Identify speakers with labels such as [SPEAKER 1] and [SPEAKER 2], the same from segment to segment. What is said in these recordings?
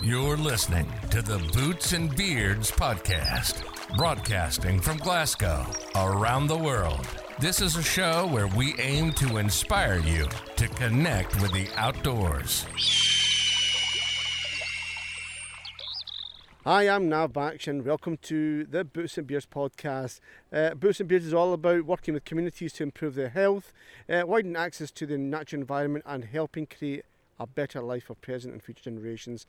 [SPEAKER 1] You're listening to the Boots and Beards podcast, broadcasting from Glasgow around the world. This is a show where we aim to inspire you to connect with the outdoors.
[SPEAKER 2] Hi, I'm Nav Baksh and welcome to the Boots and Beards podcast. Uh, Boots and Beards is all about working with communities to improve their health, uh, widening access to the natural environment, and helping create a better life for present and future generations.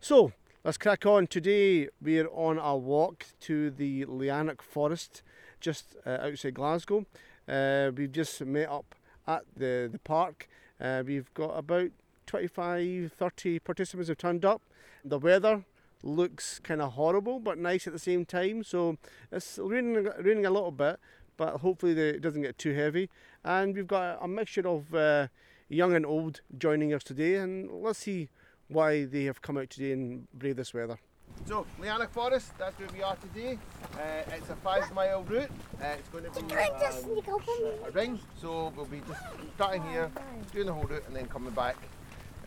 [SPEAKER 2] So, let's crack on. Today, we're on a walk to the Liannoch Forest just uh, outside Glasgow. Uh, we've just met up at the, the park. Uh, we've got about 25 30 participants have turned up. The weather looks kind of horrible but nice at the same time. So it's raining, raining a little bit, but hopefully the, it doesn't get too heavy. And we've got a mixture of uh, young and old joining us today, and let's see why they have come out today and brave this weather. So, Liannoch Forest, that's where we are today. Uh, it's a five mile route. Uh, it's going to be um, a ring, so we'll be just starting here, doing the whole route, and then coming back.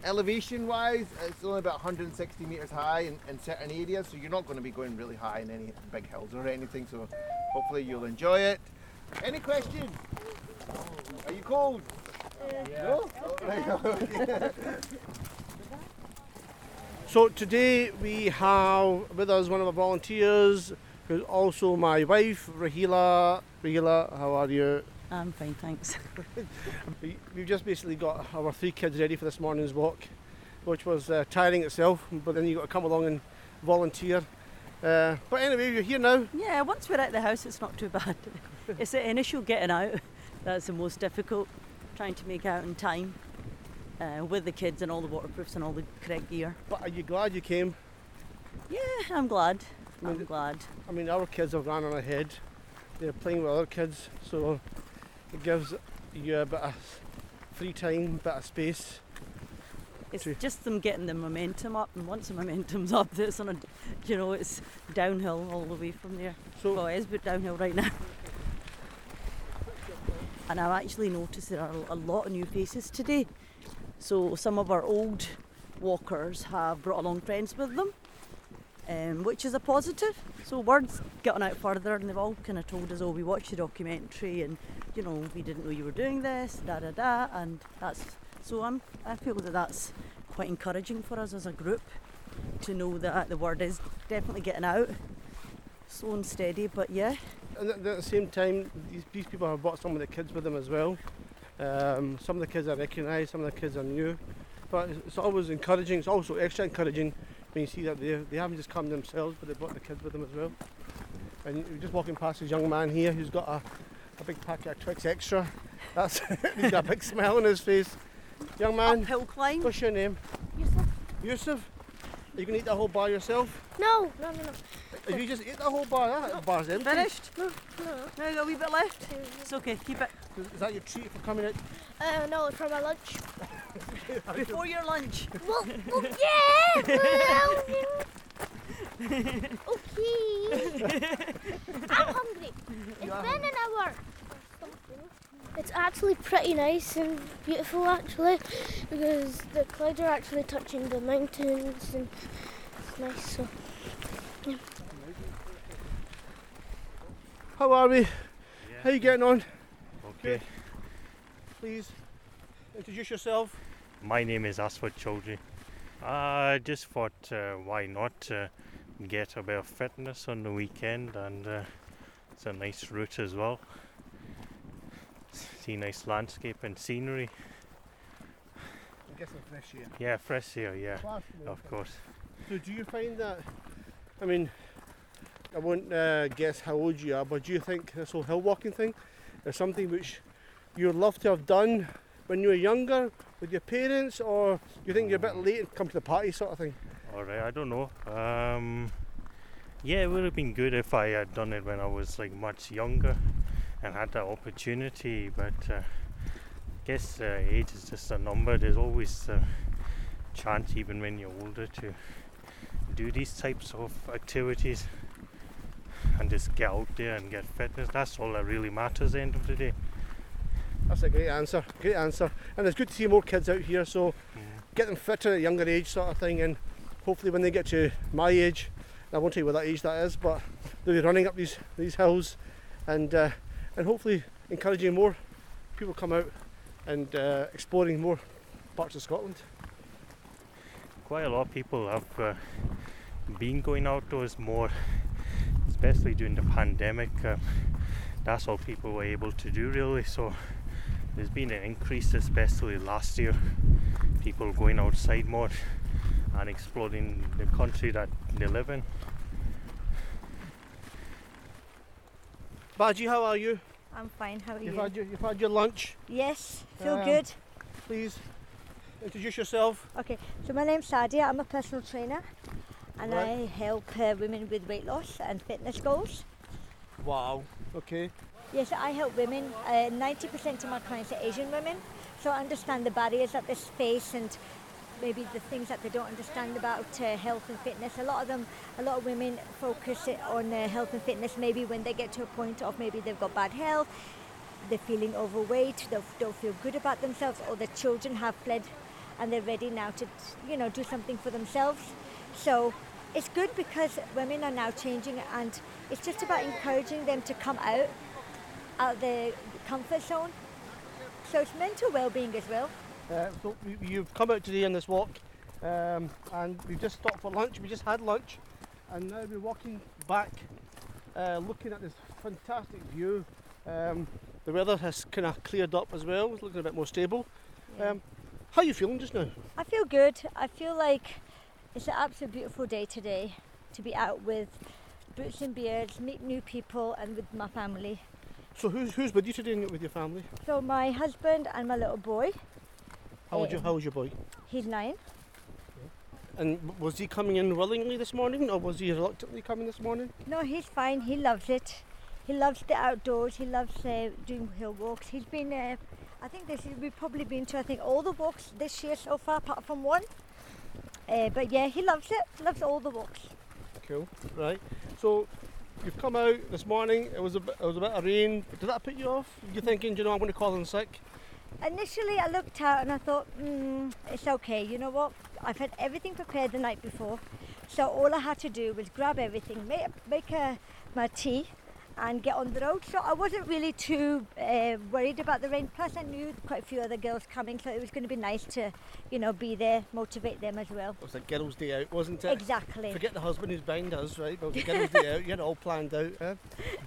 [SPEAKER 2] Elevation wise, it's only about 160 metres high in, in certain areas, so you're not going to be going really high in any big hills or anything, so hopefully you'll enjoy it. Any questions? Are you cold? No? So today we have with us one of our volunteers who's also my wife, Rahila. Rahila, how are you?
[SPEAKER 3] I'm fine, thanks.
[SPEAKER 2] We- We've just basically got our three kids ready for this morning's walk, which was uh, tiring itself, but then you've got to come along and volunteer. Uh, but anyway, you're here now.
[SPEAKER 3] Yeah, once we're at the house, it's not too bad. it's the initial getting out that's the most difficult, trying to make out in time uh, with the kids and all the waterproofs and all the correct gear.
[SPEAKER 2] But are you glad you came?
[SPEAKER 3] Yeah, I'm glad.
[SPEAKER 2] Well,
[SPEAKER 3] I'm glad.
[SPEAKER 2] I mean, our kids have gone on ahead. They're playing with other kids, so it gives you a bit of free time, bit of space.
[SPEAKER 3] It's
[SPEAKER 2] True.
[SPEAKER 3] just them getting the momentum up, and once the momentum's up, it's on a, you know, it's downhill all the way from there.
[SPEAKER 2] So
[SPEAKER 3] Well, it is but downhill right now. And I've actually noticed there are a lot of new faces today. So some of our old walkers have brought along friends with them, um, which is a positive. So word's gotten out further, and they've all kind of told us, "Oh, we watched the documentary, and you know, we didn't know you were doing this, da da da." And that's so I'm I feel that that's quite encouraging for us as a group to know that the word is definitely getting out slow and steady, but yeah,
[SPEAKER 2] and at at the same time, these, these people have brought some of the kids with them as well. Um, some of the kids I recognise, some of the kids are new. But it's- always encouraging. It's also extra encouraging when you see that they, they haven't just come themselves, but they've brought the kids with them as well. And you're just walking past this young man here who's got a, a big packet of Twix Extra. That's he's got a big smile on his face. Young man,
[SPEAKER 3] uphill climb.
[SPEAKER 2] what's your name?
[SPEAKER 4] Yusuf?
[SPEAKER 2] Yusuf. Are you gonna eat that whole bar yourself?
[SPEAKER 4] No, no, no, no.
[SPEAKER 2] If you just eat that whole bar, that bar's empty.
[SPEAKER 3] Finished?
[SPEAKER 4] No,
[SPEAKER 3] No, you got a wee bit left. It's okay, keep it.
[SPEAKER 2] Is that your treat for coming out?
[SPEAKER 4] uh, no, it's for my lunch.
[SPEAKER 3] Before your lunch.
[SPEAKER 4] well, well, yeah! well, okay. I'm hungry. It's
[SPEAKER 2] You
[SPEAKER 4] been an hour. It's actually pretty nice and beautiful, actually, because the clouds are actually touching the mountains and it's nice. So,
[SPEAKER 2] How are we? How are you getting on?
[SPEAKER 5] Okay.
[SPEAKER 2] Please introduce yourself.
[SPEAKER 5] My name is Aswad Chaudhry. I just thought, uh, why not uh, get a bit of fitness on the weekend, and uh, it's a nice route as well. See nice landscape and scenery.
[SPEAKER 2] I'm guessing fresh air.
[SPEAKER 5] Yeah, fresh air. Yeah, of course.
[SPEAKER 2] So do you find that? I mean, I won't uh, guess how old you are, but do you think this whole hill walking thing is something which you'd love to have done when you were younger with your parents, or do you think you're a bit late and come to the party sort of thing?
[SPEAKER 5] All right, I don't know. Um, yeah, it would have been good if I had done it when I was like much younger and had that opportunity. But uh, I guess uh, age is just a number. There's always a chance, even when you're older, to do these types of activities and just get out there and get fitness. That's all that really matters at the end of the day.
[SPEAKER 2] That's a great answer. Great answer. And it's good to see more kids out here. So
[SPEAKER 5] Mhm.
[SPEAKER 2] get them fitter at a younger age, sort of thing. And hopefully when they get to my age, I won't tell you what that age that is, but they'll be running up these these hills, and uh, and hopefully encouraging more people come out and uh, exploring more parts of Scotland.
[SPEAKER 5] Quite a lot of people have uh, been going outdoors more, especially during the pandemic. Uh, that's all people were able to do really. So there's been an increase, especially last year, people going outside more and exploring the country that they live in.
[SPEAKER 2] Baji, how are you?
[SPEAKER 3] I'm fine. How are
[SPEAKER 2] You've
[SPEAKER 3] you?
[SPEAKER 2] had your, you've had your lunch.
[SPEAKER 3] Yes, feel
[SPEAKER 2] Um,
[SPEAKER 3] good.
[SPEAKER 2] Please introduce yourself.
[SPEAKER 6] Okay, so my name's Sadia. I'm a personal trainer, and
[SPEAKER 2] Right.
[SPEAKER 6] I help uh, women with weight loss and fitness goals.
[SPEAKER 2] Wow. Okay.
[SPEAKER 6] Yes, I help women. Uh, 90% of my clients are Asian women, so I understand the barriers that they face and maybe the things that they don't understand about uh, health and fitness. A lot of them, a lot of women focus on uh, health and fitness maybe when they get to a point of maybe they've got bad health, they're feeling overweight, they don't feel good about themselves, or their children have fled and they're ready now to, you know, do something for themselves. So it's good because women are now changing and it's just about encouraging them to come out out of their comfort zone. So it's mental well-being as well.
[SPEAKER 2] Uh, so you- you've come out today on this walk, um, and we've just stopped for lunch. We just had lunch, and now we're walking back, uh, looking at this fantastic view. Um, the weather has kind of cleared up as well. It's looking a bit more stable.
[SPEAKER 6] Yeah.
[SPEAKER 2] Um, how are you feeling just now?
[SPEAKER 6] I feel good. I feel like it's an absolute beautiful day today to be out with boots and beards, meet new people, and with my family.
[SPEAKER 2] So who's who's with you today and with your family?
[SPEAKER 6] So my husband and my little boy.
[SPEAKER 2] How old you,
[SPEAKER 6] Um,
[SPEAKER 2] how was your boy?
[SPEAKER 6] He's nine.
[SPEAKER 2] And was he coming in willingly this morning, or was he reluctantly coming this morning?
[SPEAKER 6] No, he's fine. He loves it. He loves the outdoors. He loves uh, doing hill walks. He's been, uh, I think this is, we've probably been to, I think, all the walks this year so far, apart from one. Uh, but yeah, he loves it. Loves all the walks.
[SPEAKER 2] Cool. Right. So you've come out this morning. It was a bit, it was a bit of rain. Did that put you off? You're thinking, you know, I'm going to call in sick?
[SPEAKER 6] Initially, I looked out and I thought, mm, it's okay. You know what? I've had everything prepared the night before, so all I had to do was grab everything, make make a, my tea, and get on the road. So I wasn't really too uh, worried about the rain. Plus, I knew quite a few other girls coming, so it was going to be nice to, you know, be there, motivate them as well.
[SPEAKER 2] It was a girls' day out, wasn't it?
[SPEAKER 6] Exactly.
[SPEAKER 2] Forget the husband who's behind us, right? But it was a girls' day out. You had it all planned out. Eh?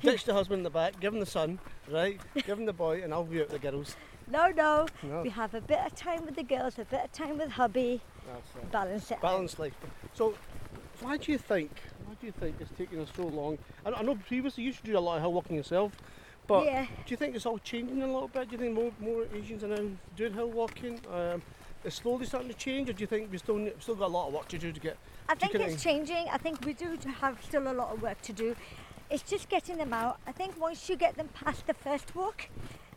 [SPEAKER 2] Ditch the husband in the back, give him the son, right? Give him the boy, and I'll be out with the girls.
[SPEAKER 6] No, no.
[SPEAKER 2] No,
[SPEAKER 6] We have a bit of time with the girls, a bit of time with hubby,
[SPEAKER 2] that's it.
[SPEAKER 6] balance it. out.
[SPEAKER 2] Life. So, why do you think? Why do you think it's taking us so long? I, I know previously you used to do a lot of hill walking yourself, but
[SPEAKER 6] yeah.
[SPEAKER 2] do you think it's all changing a little bit? Do you think more more Asians are now doing hill walking? Um, it's slowly starting to change, or do you think we still still got a lot of work to do to get?
[SPEAKER 6] I think it's changing. I think we do have still a lot of work to do. It's just getting them out. I think once you get them past the first walk,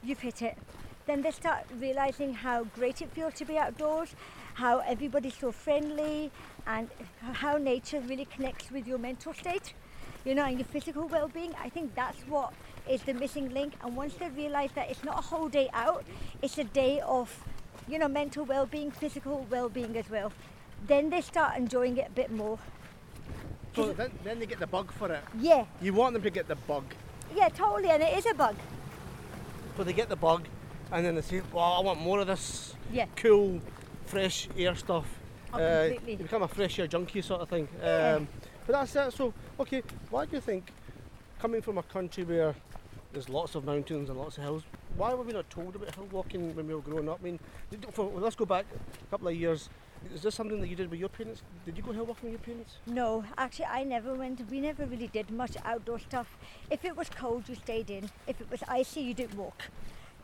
[SPEAKER 6] you've hit it. Then they start realizing how great it feels to be outdoors, how everybody's so friendly, and how nature really connects with your mental state, you know, and your physical well-being. I think that's what is the missing link. And once they realize that it's not a whole day out, it's a day of, you know, mental well-being, physical well-being as well. Then they start enjoying it a bit more.
[SPEAKER 2] So then, then they get the bug for it.
[SPEAKER 6] Yeah,
[SPEAKER 2] You want them to get the bug,
[SPEAKER 6] yeah, totally, and it is a bug.
[SPEAKER 2] But they get the bug, and then they say, "Well, I want more of this
[SPEAKER 6] Yeah,
[SPEAKER 2] cool, fresh air stuff."
[SPEAKER 6] Oh,
[SPEAKER 2] Uh,
[SPEAKER 6] completely.
[SPEAKER 2] you become a fresh air junkie sort of thing.
[SPEAKER 6] Yeah.
[SPEAKER 2] Um, but that's it. So, okay, why do you think, coming from a country where there's lots of mountains and lots of hills, why were we not told about hill walking when we were growing up? I mean, for, well, let's go back a couple of years. Is this something that you did with your parents? Did you go hill walking with your parents?
[SPEAKER 6] No, actually, I never went. We never really did much outdoor stuff. If it was cold, you stayed in. If it was icy, you didn't walk.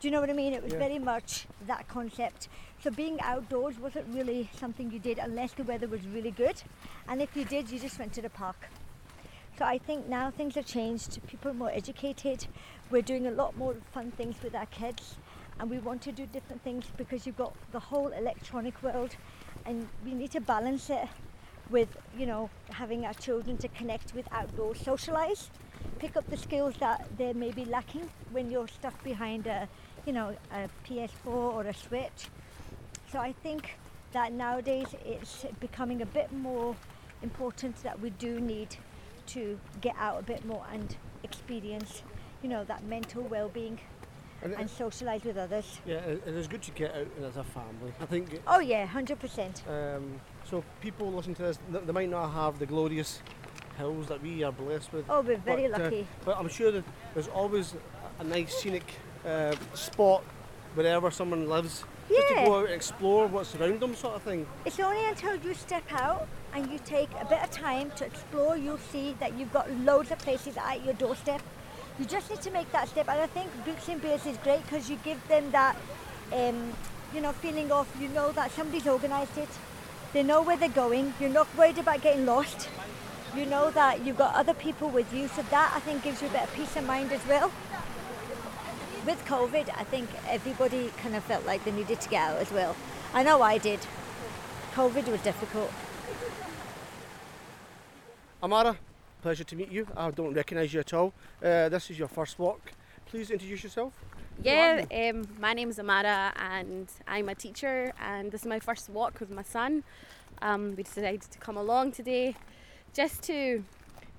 [SPEAKER 6] Do you know what I mean? It was
[SPEAKER 2] Yeah.
[SPEAKER 6] very much that concept. So being outdoors wasn't really something you did unless the weather was really good. And if you did, you just went to the park. So I think now things have changed. People are more educated. We're doing a lot more fun things with our kids. And we want to do different things because you've got the whole electronic world and we need to balance it with, you know, having our children to connect with outdoors, socialize, pick up the skills that they may be lacking when you're stuck behind a, you know, a PS4 or a Switch. So I think that nowadays it's becoming a bit more important that we do need to get out a bit more and experience, you know, that mental well-being
[SPEAKER 2] And
[SPEAKER 6] and socialise with others.
[SPEAKER 2] yeah, it, is good to get out as a family. I think
[SPEAKER 6] Oh yeah, hundred percent.
[SPEAKER 2] um, so. People listen to this, they might not have the glorious hills that we are blessed with.
[SPEAKER 6] Oh, we're very
[SPEAKER 2] But, uh,
[SPEAKER 6] lucky.
[SPEAKER 2] But I'm sure that there's always a nice scenic uh, spot wherever someone lives. Just to go out and explore what's around them, sort of thing.
[SPEAKER 6] It's only until you step out and you take a bit of time to explore, you'll see that you've got loads of places at your doorstep. You just need to make that step, and I think Boots and Beards is great because you give them that, um, you know, feeling of you know that somebody's organised it. They know where they're going. You're not worried about getting lost. You know that you've got other people with you, so that I think gives you a bit of peace of mind as well. With COVID, I think everybody kind of felt like they needed to get out as well. I know I did. COVID was difficult.
[SPEAKER 2] Amara, pleasure to meet you. I don't recognise you at all. Uh, this is your first walk. Please introduce yourself.
[SPEAKER 7] Yeah, um, my name's Amara and I'm a teacher and this is my first walk with my son. Um, we decided to come along today just to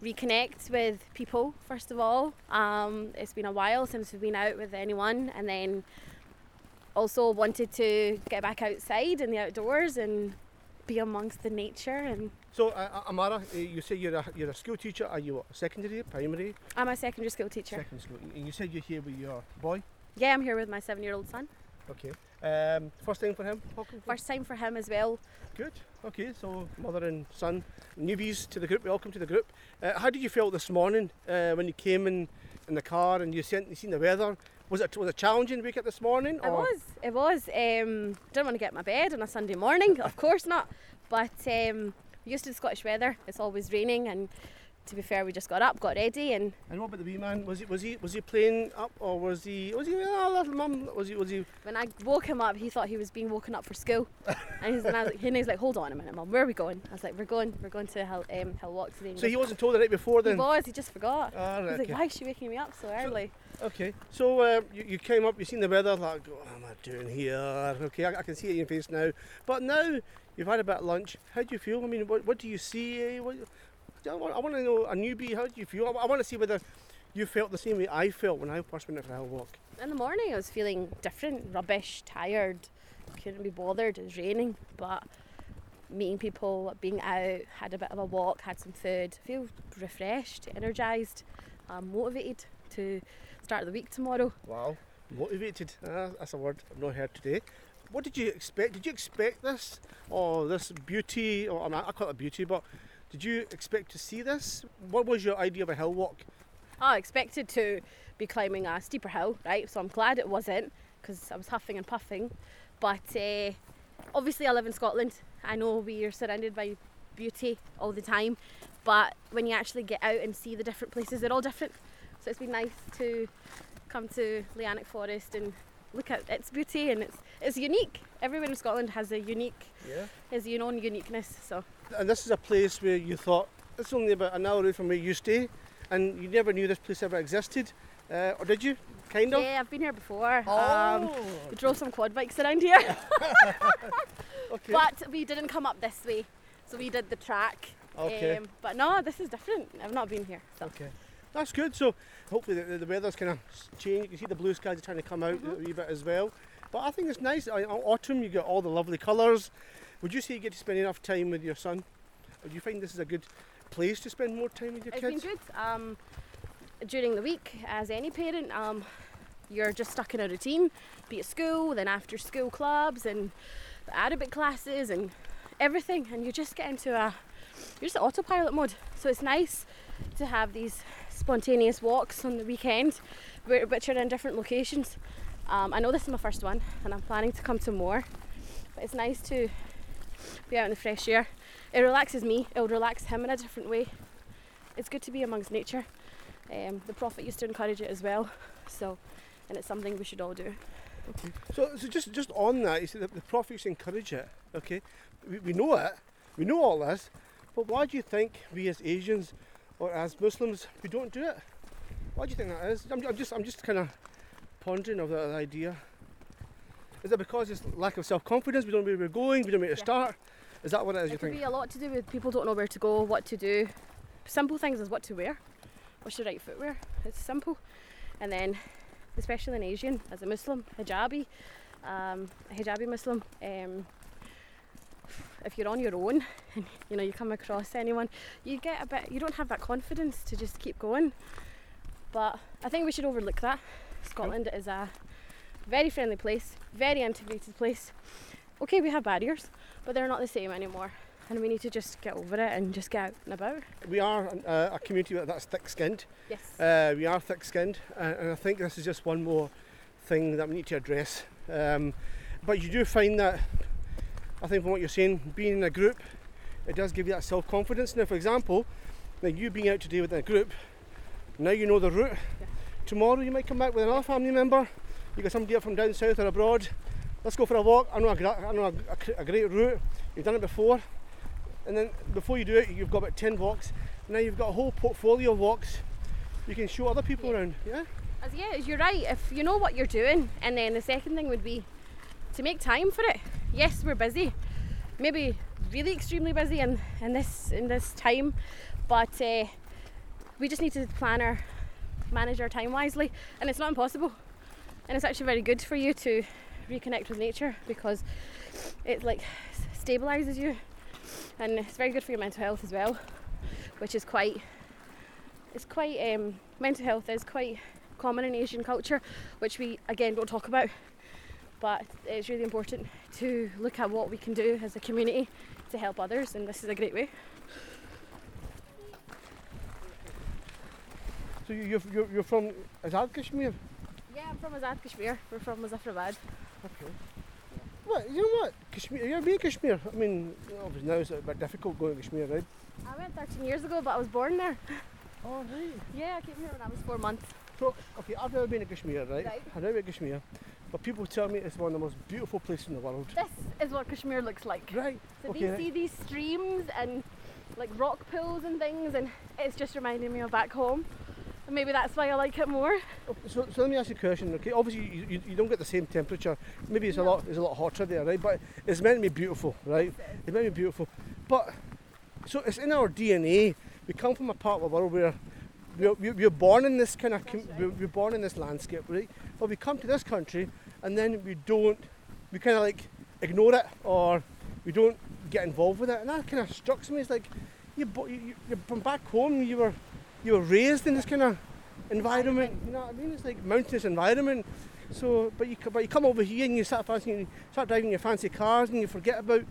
[SPEAKER 7] reconnect with people first of all. Um, it's been a while since we've been out with anyone and then also wanted to get back outside in the outdoors and be amongst the nature and
[SPEAKER 2] So, uh, uh, Amara, uh, you say you're a, you're a school teacher. Are you what, secondary, primary?
[SPEAKER 7] I'm a secondary school teacher.
[SPEAKER 2] Second school. And you said you're here with your boy.
[SPEAKER 7] Yeah, I'm here with my seven year old son.
[SPEAKER 2] Okay. Um, first time for him?
[SPEAKER 7] First time for him as well.
[SPEAKER 2] Good. Okay, so mother and son, newbies to the group. Welcome to the group. Uh, how did you feel this morning uh, when you came in in the car and you seen, you seen the weather? Was it was it challenging wake up this morning?
[SPEAKER 7] It was. It was. Um, didn't want to get in my bed on a Sunday morning, of course not. But um, used to the Scottish weather. It's always raining, and to be fair, we just got up, got ready, and
[SPEAKER 2] And what about the wee man? Was he was he was he playing up or was he was he oh, little mum? Was he was he?
[SPEAKER 7] when I woke him up, he thought he was being woken up for school, and he's and I was like, and he's like, "Hold on a minute, mum. Where are we going?" I was like, "We're going. We're going to Hill um, Hill Walk today." And
[SPEAKER 2] So he wasn't told the night before then.
[SPEAKER 7] He was. He just forgot.
[SPEAKER 2] Ah,
[SPEAKER 7] He's
[SPEAKER 2] right,
[SPEAKER 7] like,
[SPEAKER 2] okay.
[SPEAKER 7] "Why is she waking me up so early?"
[SPEAKER 2] Okay, so uh, you, you came up, you seen the weather, like, what am I doing here? Okay, I, I can see it in your face now. But now you've had a bit of lunch. How do you feel? I mean, what, what do you see? What, I want, I want to know a newbie. How do you feel? I, I want to see whether you felt the same way I felt when I first went out for a hill walk.
[SPEAKER 7] In the morning, I was feeling different, rubbish, tired, couldn't be bothered. It was raining, but meeting people, being out, had a bit of a walk, had some food, feel refreshed, energised, um, motivated to start the week tomorrow.
[SPEAKER 2] Wow, motivated. Uh, that's a word I've not heard today. What did you expect? Did you expect this, or this beauty? Or I, mean, I call it a beauty, but did you expect to see this? What was your idea of a hill walk?
[SPEAKER 7] I expected to be climbing a steeper hill, right? So I'm glad it wasn't because I was huffing and puffing. But uh, obviously, I live in Scotland. I know we are surrounded by beauty all the time, but when you actually get out and see the different places, they're all different. So it's been nice to come to Leanic Forest and look at its beauty, and it's it's unique. Everyone in Scotland has a unique,
[SPEAKER 2] Yeah.
[SPEAKER 7] has your own uniqueness. So
[SPEAKER 2] And this is a place where you thought it's only about an hour away from where you stay, and you never knew this place ever existed, uh, or did you? Kind of.
[SPEAKER 7] yeah, I've been here before.
[SPEAKER 2] Oh.
[SPEAKER 7] Um, we drove some quad bikes around here.
[SPEAKER 2] okay.
[SPEAKER 7] But we didn't come up this way, so we did the track.
[SPEAKER 2] Okay.
[SPEAKER 7] Um, but no, this is different. I've not been here. So.
[SPEAKER 2] Okay. That's good. So hopefully the, the weather's kind of changed. You can see the blue skies are trying to come out a wee bit as well. But I think it's nice. Autumn, you get all the lovely colours. Would you say you get to spend enough time with your son? Or do you find this is a good place to spend more time with your
[SPEAKER 7] It's
[SPEAKER 2] kids?
[SPEAKER 7] been good. Um, during the week, as any parent, um, you're just stuck in a routine, be it school, then after school clubs, and the Arabic classes, and everything, and you just get into a you're just autopilot mode. So it's nice to have these spontaneous walks on the weekend, which are in different locations. Um, I know this is my first one, and I'm planning to come to more. But it's nice to be out in the fresh air. It relaxes me. It'll relax him in a different way. It's good to be amongst nature. Um, the Prophet used to encourage it as well. So, and it's something we should all do. Okay.
[SPEAKER 2] So, so just just on that, you see the, the prophets encourage it. Okay, we, we know it, we know all this, but why do you think we as Asians or as Muslims we don't do it? Why do you think that is? I'm, I'm just I'm just kind of pondering of that idea. Is it because it's lack of self confidence? We don't know where we're going. We don't know where to
[SPEAKER 7] Yeah.
[SPEAKER 2] start. Is that what it is? You
[SPEAKER 7] It could
[SPEAKER 2] think?
[SPEAKER 7] be a lot to do with people don't know where to go, what to do. Simple things is what to wear. What's the right footwear? It's simple. And then, especially in Asian, as a Muslim, hijabi, um, a hijabi Muslim, um, if you're on your own and you know you come across anyone, you get a bit. You don't have that confidence to just keep going. But I think we should overlook that. Scotland is a very friendly place, very integrated place. Okay, we have barriers, but they're not the same anymore. And we need to just get over it and just get out and about.
[SPEAKER 2] We are uh, a community that's thick skinned.
[SPEAKER 7] Yes.
[SPEAKER 2] Uh, we are thick skinned, and I think this is just one more thing that we need to address. Um, but you do find that, I think, from what you're saying, being in a group, it does give you that self confidence. Now, for example, now you being out today with a group, now you know the route.
[SPEAKER 7] Yeah.
[SPEAKER 2] Tomorrow you might come back with another family member. You got somebody up from down south or abroad. Let's go for a walk. I know a, gra- I know a, a a great route. You've done it before. And then before you do it, you've got about 10 walks. Now you've got a whole portfolio of walks you can show other people
[SPEAKER 7] Yeah.
[SPEAKER 2] around. Yeah?
[SPEAKER 7] As yeah, you're right. If you know what you're doing, and then the second thing would be to make time for it. Yes, we're busy, maybe really extremely busy in, in this in this time, but uh, we just need to plan our manage our time wisely, and it's not impossible. And it's actually very good for you to reconnect with nature because it like stabilizes you, and it's very good for your mental health as well, which is quite it's quite um, mental health is quite common in Asian culture, which we again don't talk about. But it's really important to look at what we can do as a community to help others, and this is a great way.
[SPEAKER 2] So you- you're, you're, you're from Azad Kashmir?
[SPEAKER 7] Yeah, I'm from Azad Kashmir. We're from Muzaffarabad.
[SPEAKER 2] Okay. What, you know what? Kashmir, you ever been to Kashmir? I mean, obviously now it's a bit difficult going to Kashmir, right?
[SPEAKER 7] I went 13 years ago, but I was born there.
[SPEAKER 2] Oh, right.
[SPEAKER 7] Yeah, I came here when I was four months.
[SPEAKER 2] So, okay, I've never been to Kashmir, right?
[SPEAKER 7] Right.
[SPEAKER 2] I've never been to Kashmir. But people tell me it's one of the most beautiful places in the world.
[SPEAKER 7] This is what Kashmir looks like.
[SPEAKER 2] Right.
[SPEAKER 7] So
[SPEAKER 2] okay.
[SPEAKER 7] these see these streams and like rock pools and things, and it's just reminding me of back home. And maybe that's why I like it more.
[SPEAKER 2] So, so let me ask you a question, okay? Obviously, you, you, you don't get the same temperature. Maybe it's a lot it's a lot hotter there, right? But it's meant to be beautiful, right? It's meant to be beautiful. But so it's in our DNA. We come from a part of the world where we're, we're we're born in this kind of com- we're, we're born in this landscape, right? But we come to this country and then we don't we kind of like ignore it or we don't get involved with it, and that kind of struck me. It's like you, you, you you're from back home. You were you were raised in this kind of environment. You know what I mean? It's like mountainous environment. So, but you but you come over here and you start fancy, you start driving your fancy cars and you forget about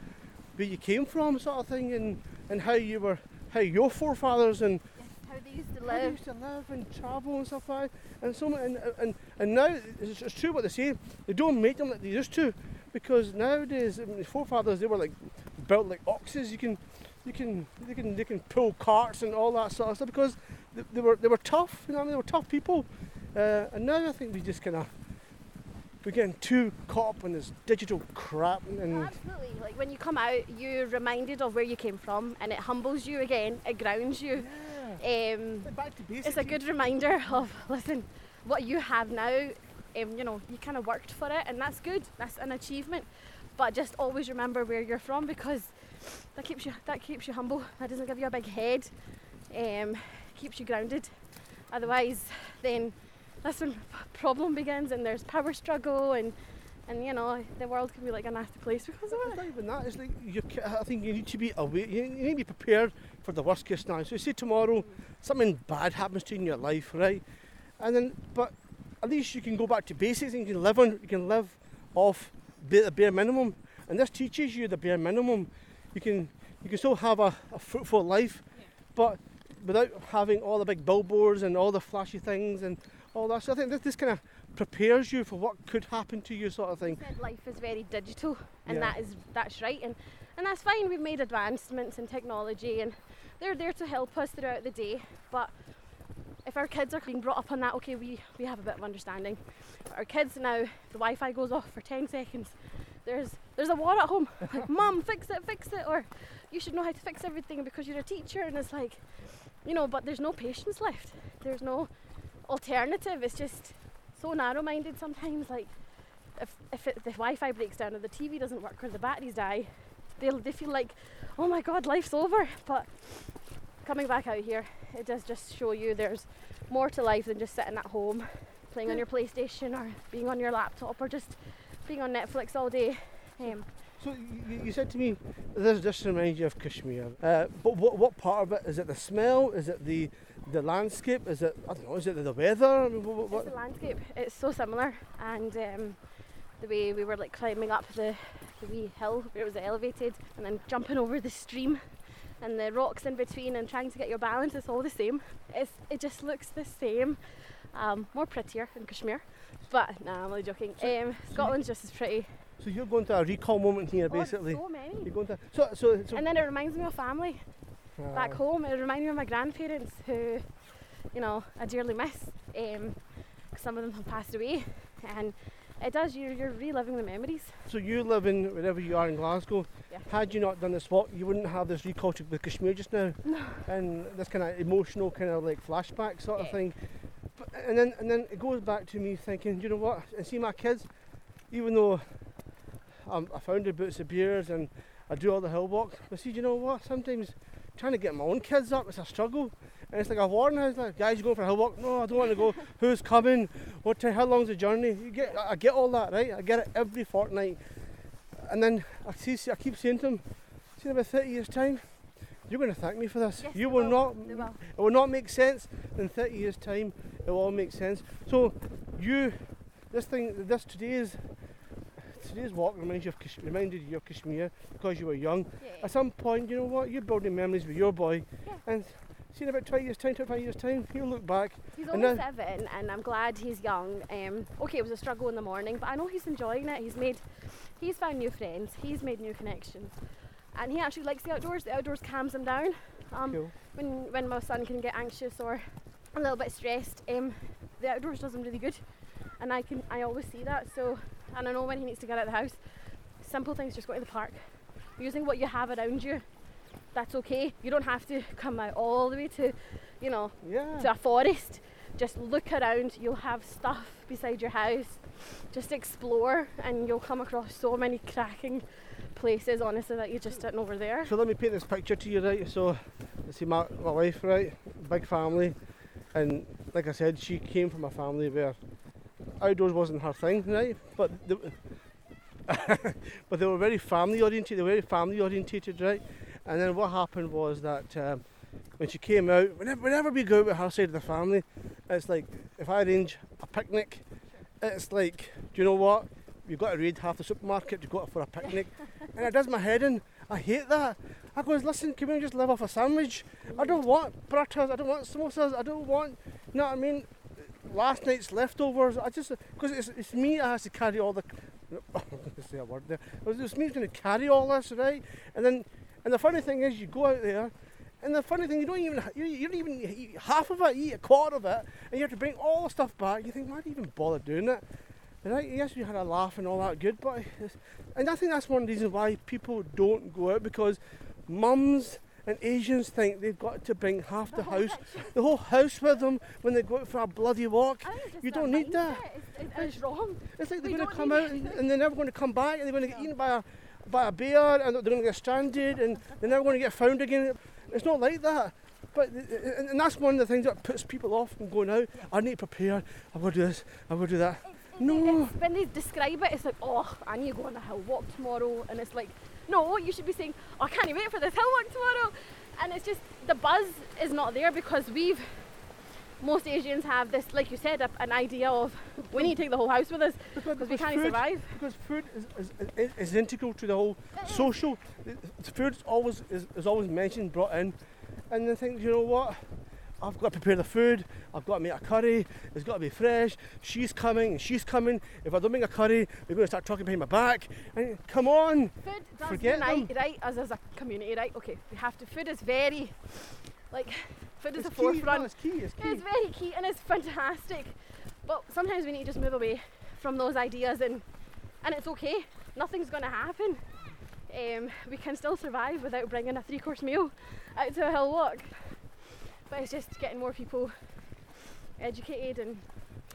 [SPEAKER 2] where you came from, sort of thing, and and how you were, how your forefathers and
[SPEAKER 7] How they used to
[SPEAKER 2] how they
[SPEAKER 7] live.
[SPEAKER 2] used to live and travel and stuff like that. And so and and and now it's, it's true what they say. They don't make them like they used to, because nowadays I mean, the forefathers they were like built like oxes. You can you can they can they can pull carts and all that sort of stuff because they, they were they were tough. You know, I mean? they were tough people. Uh, and now I think we just kind of we're getting too caught up in this digital crap and
[SPEAKER 7] Absolutely. Like when you come out, you're reminded of where you came from, and it humbles you again. It grounds you. Yeah. Um,
[SPEAKER 2] back to basics.
[SPEAKER 7] it's a good reminder of listen, what you have now. Um, you know, you kind of worked for it, and that's good. That's an achievement. But just always remember where you're from because that keeps you that keeps you humble. That doesn't give you a big head. Um, keeps you grounded. Otherwise, then that's when problem begins, and there's power struggle, and and you know the world can be like a nasty place because of
[SPEAKER 2] It's
[SPEAKER 7] it.
[SPEAKER 2] not even that. It's like you, I think you need to be aware. You, need to be prepared for the worst case scenario. So, you say tomorrow mm. something bad happens to you in your life, right? And then, but at least you can go back to basics and you can live on. You can live off the bare minimum. And this teaches you the bare minimum. You can you can still have a, a fruitful life, but without having all the big billboards and all the flashy things and all that. So I think this, this kind of prepares you for what could happen to you, sort of thing.
[SPEAKER 7] life is very digital and
[SPEAKER 2] Yeah.
[SPEAKER 7] that is that's right and and that's fine we've made advancements in technology and they're there to help us throughout the day but if our kids are being brought up on that okay we we have a bit of understanding but our kids now the wi-fi goes off for 10 seconds there's there's a war at home like mom fix it fix it or you should know how to fix everything because you're a teacher and it's like you know but there's no patience left there's no alternative it's just so narrow minded sometimes like if, if it, the Wi-Fi breaks down or the TV doesn't work or the batteries die, they they feel like, oh my God, life's over. But coming back out here, it does just show you there's more to life than just sitting at home, playing on your PlayStation or being on your laptop or just being on Netflix all day. Um,
[SPEAKER 2] So you, you said to me, this this reminds you of Kashmir. Uh, but what what part of it is it? The smell? Is it the the landscape? Is it I don't know? Is it the weather? I mean, what, what,
[SPEAKER 7] It's the landscape. It's so similar, and um, the way we were like climbing up the, the wee hill where it was elevated, and then jumping over the stream, and the rocks in between, and trying to get your balance. It's all the same. It's it just looks the same, um, more prettier in Kashmir. But nah, I'm only joking. Um, Scotland's just as pretty.
[SPEAKER 2] So you're going to a recall moment here,
[SPEAKER 7] Oh,
[SPEAKER 2] basically.
[SPEAKER 7] so many.
[SPEAKER 2] You're going to so so. so
[SPEAKER 7] And then it reminds me of family back
[SPEAKER 2] uh,
[SPEAKER 7] home. It reminds me of my grandparents who, you know, I dearly miss. Um, some of them have passed away, and it does. You're, you're reliving the memories.
[SPEAKER 2] So you live in wherever you are in Glasgow.
[SPEAKER 7] Yeah.
[SPEAKER 2] Had you not done this walk, you wouldn't have this recall to the Kashmir just now, and this kind of emotional kind of like flashback sort of thing. But, and then and then it goes back to me thinking, you know what? And see my kids, even though I'm, I founded Boots of Beards and I do all the hill walks, but see, you know what? Sometimes trying to get my own kids up is a struggle. And it's like a warning. It's like, guys, you going for a hill walk? No, I don't want to go. Who's coming? What time? How long's the journey? You get, I get all that, right? I get it every fortnight. And then I see, I keep saying to them, see in about 30 years' time, you're going to thank me for this.
[SPEAKER 7] Yes,
[SPEAKER 2] you will,
[SPEAKER 7] will.
[SPEAKER 2] not.
[SPEAKER 7] Will.
[SPEAKER 2] It will not make sense. In 30 years' time, it will all make sense. So you, this thing, this today's today's walk reminds you of Kash- reminded you of Kashmir because you were young.
[SPEAKER 7] Yeah.
[SPEAKER 2] At some point, you know what? You're building memories with your boy,
[SPEAKER 7] Yeah.
[SPEAKER 2] and see in about 20 years' time, 25 years' time, he'll look back.
[SPEAKER 7] He's only
[SPEAKER 2] now-
[SPEAKER 7] seven, and I'm glad he's young. Um, okay, it was a struggle in the morning, but I know he's enjoying it. He's made, he's found new friends. He's made new connections, and he actually likes the outdoors. The outdoors calms him down. Um,
[SPEAKER 2] Cool.
[SPEAKER 7] when when my son can get anxious or a little bit stressed, um, the outdoors does him really good, and I can I always see that. So, and I know when he needs to get out of the house. Simple things, just go to the park, using what you have around you. That's okay. You don't have to come out all the way to, you know,
[SPEAKER 2] Yeah.
[SPEAKER 7] to a forest. Just look around. You'll have stuff beside your house. Just explore, and you'll come across so many cracking places. Honestly, that you just didn't know were there.
[SPEAKER 2] So let me paint this picture to you, right? So, let's see my, my wife, right? Big family, and like I said, she came from a family where outdoors wasn't her thing, right? But they, but they were very family oriented. They were very family orientated, right? And then what happened was that um, when she came out, whenever, whenever we go out with her side of the family, it's like if I arrange a picnic, it's like, do you know what? You've got to raid half the supermarket to go out for a picnic, and it does my head in. I hate that. I goes, listen, can we just live off a sandwich? I don't want parathas, I don't want samosas, I don't want, you know what I mean? Last night's leftovers, I just, because it's, it's me that has to carry all the, I'm going to say a word there, it's it's me going to carry all this, right? And then, and the funny thing is, you go out there, and the funny thing, you don't even, you, you don't even eat half of it, you eat a quarter of it, and you have to bring all the stuff back. You think, why do you even bother doing it? Right? Yes, we had a laugh and all that good, but and I think that's one reason why people don't go out because mums and Asians think they've got to bring half the house, the whole house with them when they go out for a bloody walk.
[SPEAKER 7] I think it's just
[SPEAKER 2] You don't need that.
[SPEAKER 7] It's, it's, it's wrong.
[SPEAKER 2] It's like they're
[SPEAKER 7] We
[SPEAKER 2] going to come out and, and they're never going to come back, and they're going to get eaten by a by a bear, and they're going to get stranded, and they're never going to get found again. It's not like that. But and, that's one of the things that puts people off from going out. I need to prepare. I'm going to do this. I'm going to do that. No.
[SPEAKER 7] It's, when they describe it, it's like, oh, I need to go on a hill walk tomorrow, and it's like, no, you should be saying, oh, I can't wait for this hill walk tomorrow, and it's just the buzz is not there because we've. Most Asians have this, like you said, an idea of we need to take the whole house with us because we can't
[SPEAKER 2] food,
[SPEAKER 7] survive.
[SPEAKER 2] Because food is, is, is, is integral to the whole social. Food always is, is always mentioned, brought in, and they think, you know what? I've got to prepare the food. I've got to make a curry. It's got to be fresh. She's coming. and She's coming. If I don't make a curry, they're going to start talking behind my back. And come on.
[SPEAKER 7] Food does
[SPEAKER 2] Forget
[SPEAKER 7] unite,
[SPEAKER 2] them.
[SPEAKER 7] right? Us as a community, right? Okay, we have to. Food is very, like, food is
[SPEAKER 2] It's
[SPEAKER 7] the
[SPEAKER 2] key. No,
[SPEAKER 7] forefront.
[SPEAKER 2] it's key. It's key.
[SPEAKER 7] It's very key and it's fantastic. But sometimes we need to just move away from those ideas and and it's okay. Nothing's going to happen. Um, we can still survive without bringing a three-course meal out to a hill walk. But it's just getting more people educated and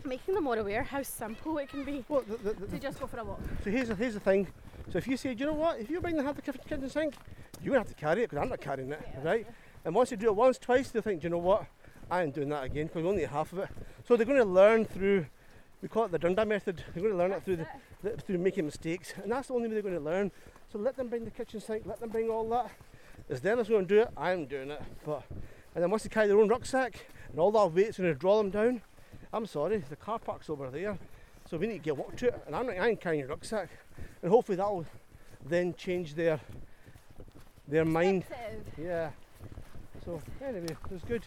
[SPEAKER 7] making them more aware how simple it can be
[SPEAKER 2] Well, the, the, the,
[SPEAKER 7] to just go for a walk.
[SPEAKER 2] so here's the, here's the thing. So if you say, do you know what? If you bring the have the kitchen sink, you're gonna have to carry it because I'm not carrying it, right? And once you do it once, twice, they'll think, do you know what? I ain't doing that again because we only need half of it. So they're going to learn through. We call it the Dunda method. They're going to learn it through the, the, through making mistakes, and that's the only way they're going to learn. So let them bring the kitchen sink. Let them bring all that. It's them that's going to do it. I'm doing it. But and then once they carry their own rucksack and all that weight's going to draw them down. I'm sorry, the car park's over there, so we need to get walk to it. And I'm not. I ain't carrying a rucksack, and hopefully that'll then change their their mind. Yeah. So anyway, it was good.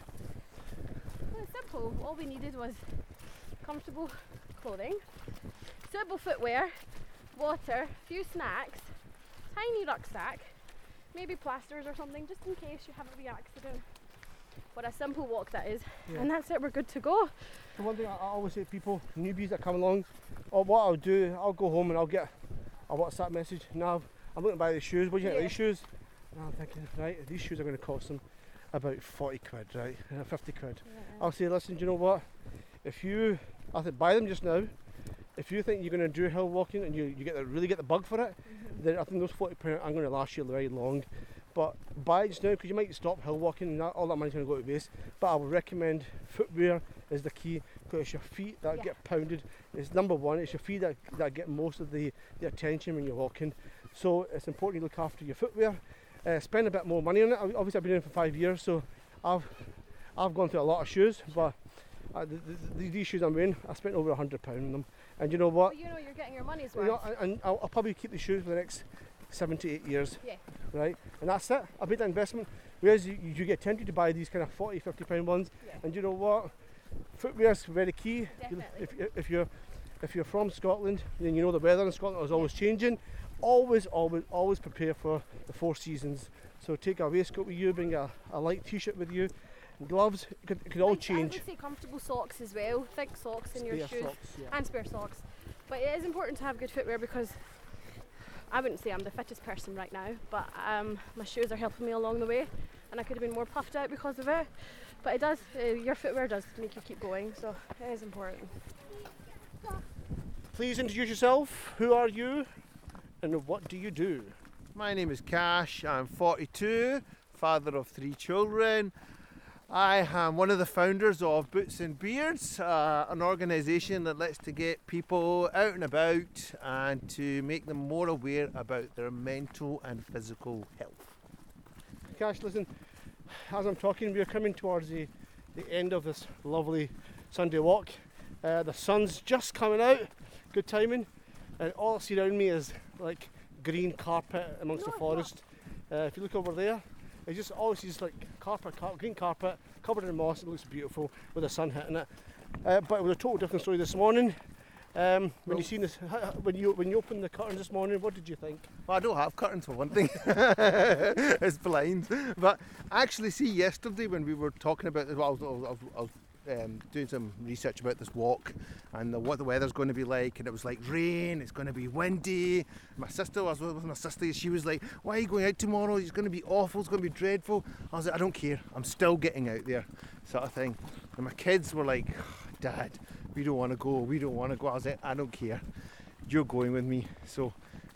[SPEAKER 7] Well, simple. All we needed was comfortable clothing, suitable footwear, water, a few snacks, tiny rucksack, maybe plasters or something just in case you have a wee accident. What a simple walk that is.
[SPEAKER 2] Yeah.
[SPEAKER 7] And that's it, we're good to go.
[SPEAKER 2] The one thing I I always say to people, newbies that come along, or what I'll do, I'll go home and I'll get a WhatsApp message. Now I'm looking to buy these shoes. What do you think
[SPEAKER 7] Yeah.
[SPEAKER 2] these shoes? And I'm thinking, right, these shoes are going to cost them about 40 quid, right? Uh, 50 quid. I'll say, listen, do you know what? If you, I think buy them just now. If you think you're going to do hill walking and you, you get the, really get the bug for it, then I think those 40 pound are going to last you very long. But buy it just now because you might stop hill walking and that, all that money's going to go to waste. But I would recommend footwear is the key because it's your feet that
[SPEAKER 7] Yeah.
[SPEAKER 2] get pounded. It's number one. It's your feet that, that get most of the, the attention when you're walking. So it's important you look after your footwear. Uh, spend a bit more money on it. Ob- Obviously, I've been in for five years, so I've I've gone through a lot of shoes, but uh, the, the, these shoes I'm wearing, I spent over a hundred pound on them. And you know what?
[SPEAKER 7] But you know you're getting your money's
[SPEAKER 2] You
[SPEAKER 7] worth.
[SPEAKER 2] know, and- and I'll, I'll probably keep the shoes for the next seven to eight years.
[SPEAKER 7] Yeah.
[SPEAKER 2] Right? And that's it. a made that investment. Whereas you, you get tempted to buy these kind of 40, 50 pound ones.
[SPEAKER 7] Yeah.
[SPEAKER 2] And you know what? Footwear's very key.
[SPEAKER 7] Definitely.
[SPEAKER 2] If, if you're if you're from Scotland, then you know the weather in Scotland is always changing. Always, always, always prepare for the four seasons. So take a waistcoat with you, bring a, a light t-shirt with you, and gloves. It could, it could all
[SPEAKER 7] Like, I
[SPEAKER 2] change.
[SPEAKER 7] would say comfortable socks as well, thick socks in your shoes.
[SPEAKER 2] socks, yeah.
[SPEAKER 7] and spare socks. But it is important to have good footwear because I wouldn't say I'm the fittest person right now, but um, my shoes are helping me along the way, and I could have been more puffed out because of it. But it does, uh, your footwear does make you keep going, so it is important.
[SPEAKER 2] Please introduce yourself. Who are you, and what do you do?
[SPEAKER 8] My name is Cash. I'm 42, father of three children. I am one of the founders of Boots and Beards, uh, an organisation that lets to get people out and about and to make them more aware about their mental and physical health.
[SPEAKER 2] Cash, listen, as I'm talking, we're coming towards the, the end of this lovely Sunday walk. Uh, the sun's just coming out, good timing, and all I see around me is like green carpet amongst the forest. Uh, if you look over there, it just always just like carpet, car- green carpet covered in moss. It looks beautiful with the sun hitting it. Uh, but it was a total different story this morning. Um, when you seen this, when you when you opened the curtains this morning, what did you think?
[SPEAKER 8] Well, I don't have curtains for one thing. it's blind. But actually, see, yesterday when we were talking about this, well, I was, I was, I was um, doing some research about this walk and the, what the weather's going to be like, and it was like rain, it's going to be windy. My sister, was with my sister, she was like, Why are you going out tomorrow? It's going to be awful, it's going to be dreadful. I was like, I don't care, I'm still getting out there, sort of thing. And my kids were like, Dad, we don't want to go, we don't want to go. I was like, I don't care, you're going with me. So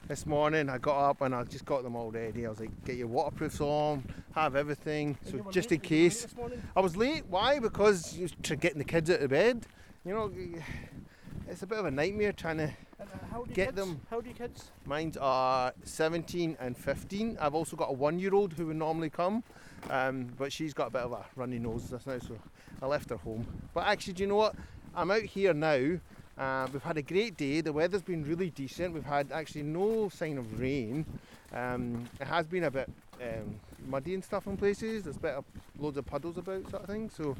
[SPEAKER 8] this morning I got up and I just got them all ready. I was like, get your waterproofs on, have everything, so just in case. I was late. Why? Because you getting the kids out of bed. You know, it's a bit of a nightmare trying to.
[SPEAKER 2] How do you
[SPEAKER 8] Get
[SPEAKER 2] kids?
[SPEAKER 8] them.
[SPEAKER 2] How do you get kids?
[SPEAKER 8] Mines are 17 and 15. I've also got a one-year-old who would normally come, um, but she's got a bit of a runny nose just now, so I left her home. But actually, do you know what? I'm out here now. Uh, we've had a great day. The weather's been really decent. We've had actually no sign of rain. Um, it has been a bit um, muddy and stuff in places. There's bit of loads of puddles about, sort of thing. So,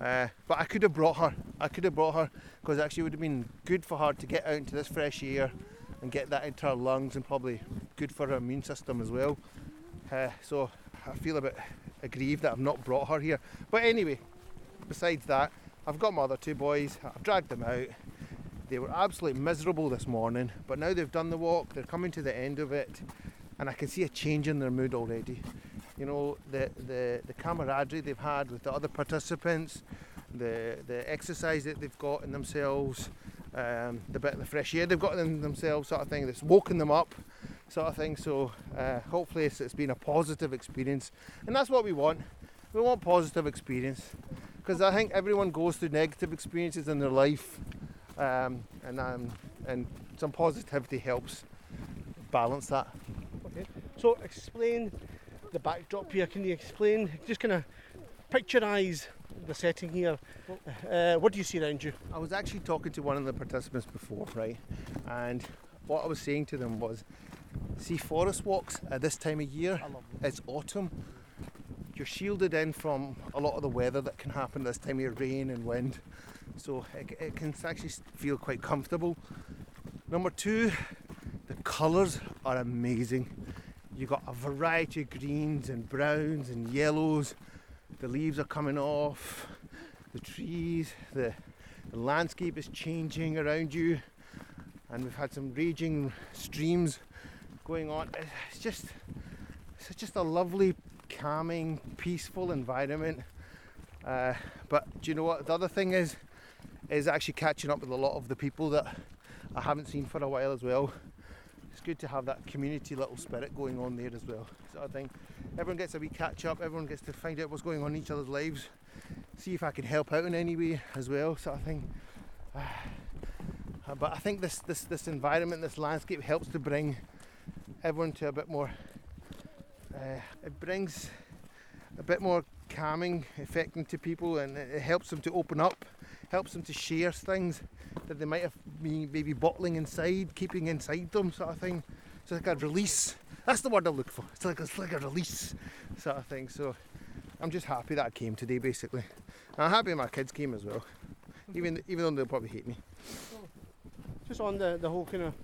[SPEAKER 8] uh, but I could have brought her. I could have brought her because actually it would have been good for her to get out into this fresh air and get that into her lungs and probably good for her immune system as well. Uh, so I feel a bit aggrieved that I've not brought her here. But anyway, besides that, I've got my other two boys. I've dragged them out. They were absolutely miserable this morning, but now they've done the walk. They're coming to the end of it, and I can see a change in their mood already. You know, the the, the camaraderie they've had with the other participants, the the exercise that they've got in themselves, um, the bit of the fresh air they've got in themselves, sort of thing. That's woken them up, sort of thing. So uh, hopefully it's, it's been a positive experience, and that's what we want. We want positive experience because I think everyone goes through negative experiences in their life, um, and um, and some positivity helps balance that.
[SPEAKER 2] Okay. So explain the backdrop here. Can you explain, just kind of picturise the setting here? Uh, what do you see around you?
[SPEAKER 8] I was actually talking to one of the participants before, right? And what I was saying to them was, see, forest walks at this time of year, it's autumn. You're shielded in from a lot of the weather that can happen this time of year, rain and wind. So it, it can actually feel quite comfortable. Number two, the colours are amazing. You've got a variety of greens and browns and yellows. The leaves are coming off, the trees, the, the landscape is changing around you, and we've had some raging streams going on. It's just, it's just a lovely, calming, peaceful environment. Uh, but do you know what? The other thing is, is actually catching up with a lot of the people that I haven't seen for a while as well. It's good to have that community little spirit going on there as well. Sort of thing. Everyone gets a wee catch up. Everyone gets to find out what's going on in each other's lives. See if I can help out in any way as well, sort of thing. Uh, but I think this this this environment, this landscape helps to bring everyone to a bit more. Uh, it brings a bit more calming effect into people, and it helps them to open up, helps them to share things that they might have been maybe bottling inside, keeping inside them, sort of thing. It's like a release. That's the word I look for. It's like it's like a release, sort of thing. So I'm just happy that I came today, basically. And I'm happy my kids came as well, even even though they'll probably hate me.
[SPEAKER 2] Just on the, the whole kind of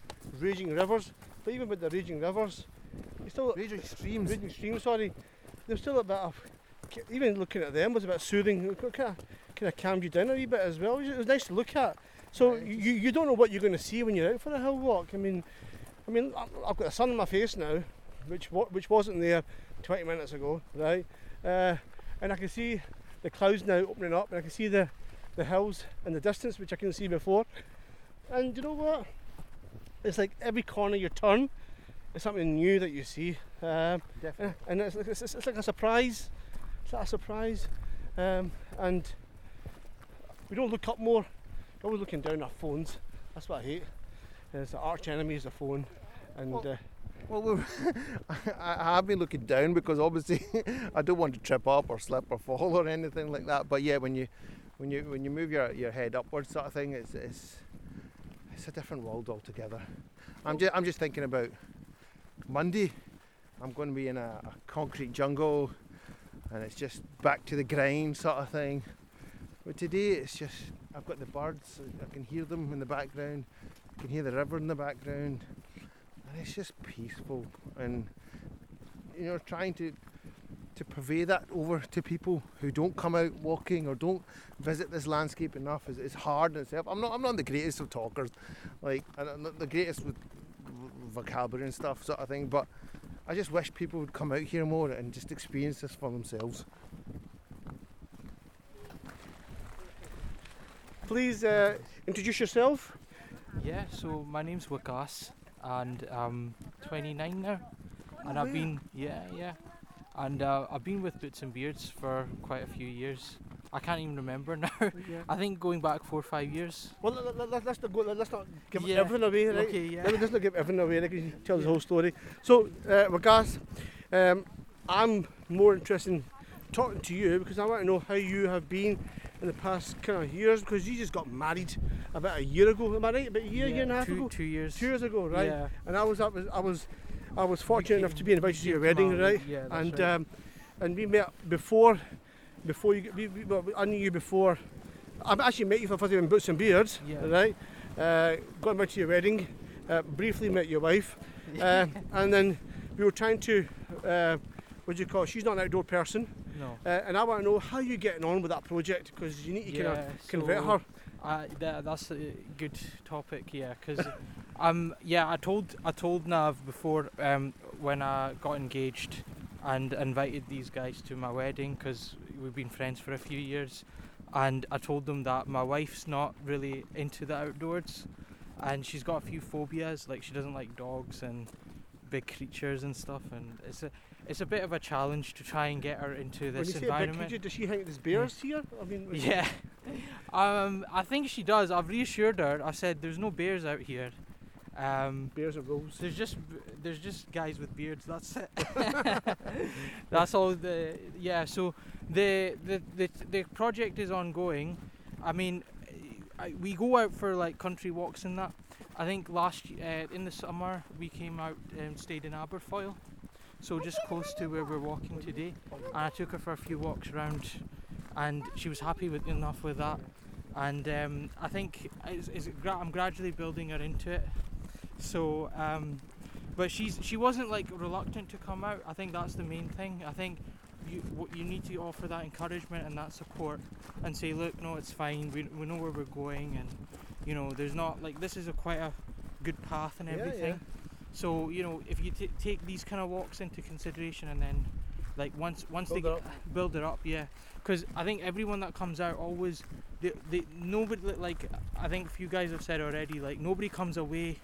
[SPEAKER 2] raging rivers, but even with the raging rivers, you still
[SPEAKER 8] Raging streams.
[SPEAKER 2] raging streams. Sorry, there's still a bit of even looking at them was a bit soothing. Kind of kind of calmed you down a wee bit as well. It was nice to look at. So
[SPEAKER 8] Yeah,
[SPEAKER 2] you, you don't know what you're going to see when you're out for a hill walk. I mean, I mean I've got the sun on my face now, which which wasn't there 20 minutes ago, right? Uh, and I can see the clouds now opening up, and I can see the the hills in the distance, which I couldn't see before. And you know what? It's like every corner you turn, it's something new that you see. Um,
[SPEAKER 8] Definitely.
[SPEAKER 2] and it's, it's, it's, it's like a surprise. It's like a surprise. Um, and we don't look up more. We're always looking down our phones. That's what I hate. And it's the arch enemy is the phone. And
[SPEAKER 8] Well-
[SPEAKER 2] uh,
[SPEAKER 8] Well, I have been looking down because obviously I don't want to trip up or slip or fall or anything like that. But yeah, when you when you when you move your, your head upwards, sort of thing, it's it's it's a different world altogether. I'm just I'm just thinking about Monday. I'm going to be in a, a concrete jungle, and it's just back to the grind sort of thing. But today it's just I've got the birds. I can hear them in the background. I can hear the river in the background and it's just peaceful and you know trying to to purvey that over to people who don't come out walking or don't visit this landscape enough is, is hard in itself. I'm not I'm not the greatest of talkers, like I'm not the greatest with vocabulary and stuff sort of thing, but I just wish people would come out here more and just experience this for themselves.
[SPEAKER 2] please uh, introduce yourself.
[SPEAKER 9] Yeah, so my name's Wakas and I'm 29 now. And
[SPEAKER 2] Oh,
[SPEAKER 9] I've been, yeah, yeah. And uh, I've been with Boots and Beards for quite a few years. I can't even remember now. I think going back four or five years.
[SPEAKER 2] Well, let, let, let, let's not go. Let's not give
[SPEAKER 9] Yeah.
[SPEAKER 2] everything away, right?
[SPEAKER 9] Okay, yeah.
[SPEAKER 2] Let me just not give everything away. Like you tell the whole story. So, uh, Wagas, um, I'm more interested in talking to you because I want to know how you have been in the past kind of years because you just got married about a year ago. Am I right? About a year,
[SPEAKER 9] yeah,
[SPEAKER 2] year and a half
[SPEAKER 9] two,
[SPEAKER 2] ago.
[SPEAKER 9] Two years.
[SPEAKER 2] Two years ago, right?
[SPEAKER 9] Yeah.
[SPEAKER 2] And I was, I was, I was, I was fortunate enough to be invited to your wedding,
[SPEAKER 9] out,
[SPEAKER 2] right?
[SPEAKER 9] Yeah, that's
[SPEAKER 2] and
[SPEAKER 9] right.
[SPEAKER 2] um, and we met before, before you. We, we, well, I knew you before. I've actually met you for the first time in Boots and Beards,
[SPEAKER 9] Yeah.
[SPEAKER 2] right? Uh, got invited to your wedding. Uh, briefly met your wife, uh, and then we were trying to. Uh, what do you call? it? She's not an outdoor person,
[SPEAKER 9] no.
[SPEAKER 2] uh, and I want to know how you're getting on with that project because you need to kind of convert
[SPEAKER 9] so-
[SPEAKER 2] her.
[SPEAKER 9] That, that's a good topic, yeah. Because um, yeah, I told I told Nav before um, when I got engaged and invited these guys to my wedding because we've been friends for a few years. and I told them that my wife's not really into the outdoors, and she's got a few phobias, like she doesn't like dogs and big creatures and stuff, and it's a it's a bit of a challenge to try and get her into this
[SPEAKER 2] you say a big
[SPEAKER 9] environment.
[SPEAKER 2] creature, does she think there's bears here? I mean,
[SPEAKER 9] Yeah. um, I think she does. I've reassured her. I said there's no bears out here. Um,
[SPEAKER 2] bears or wolves.
[SPEAKER 9] there's just there's just guys with beards. That's it. that's all. The yeah. So the the the the project is ongoing. I mean, I, we go out for like country walks and that. I think last uh, in the summer we came out and stayed in Aberfoyle, so just close to where we're walking today. And I took her for a few walks around, and she was happy with enough with that. And um, I think it's, it's I'm gradually building her into it. So, um, but she's she wasn't like reluctant to come out. I think that's the main thing. I think you what you need to offer that encouragement and that support, and say, look, no, it's fine. We we know where we're going, and you know, there's not like this is a quite a good path and
[SPEAKER 2] Yeah, yeah.
[SPEAKER 9] everything. So you know, if you t- take these kind of walks into consideration, and then like once once
[SPEAKER 2] Build
[SPEAKER 9] they
[SPEAKER 2] it
[SPEAKER 9] get, build it up, yeah. Because I think everyone that comes out always, they, they nobody like I think a few guys have said already, like nobody comes away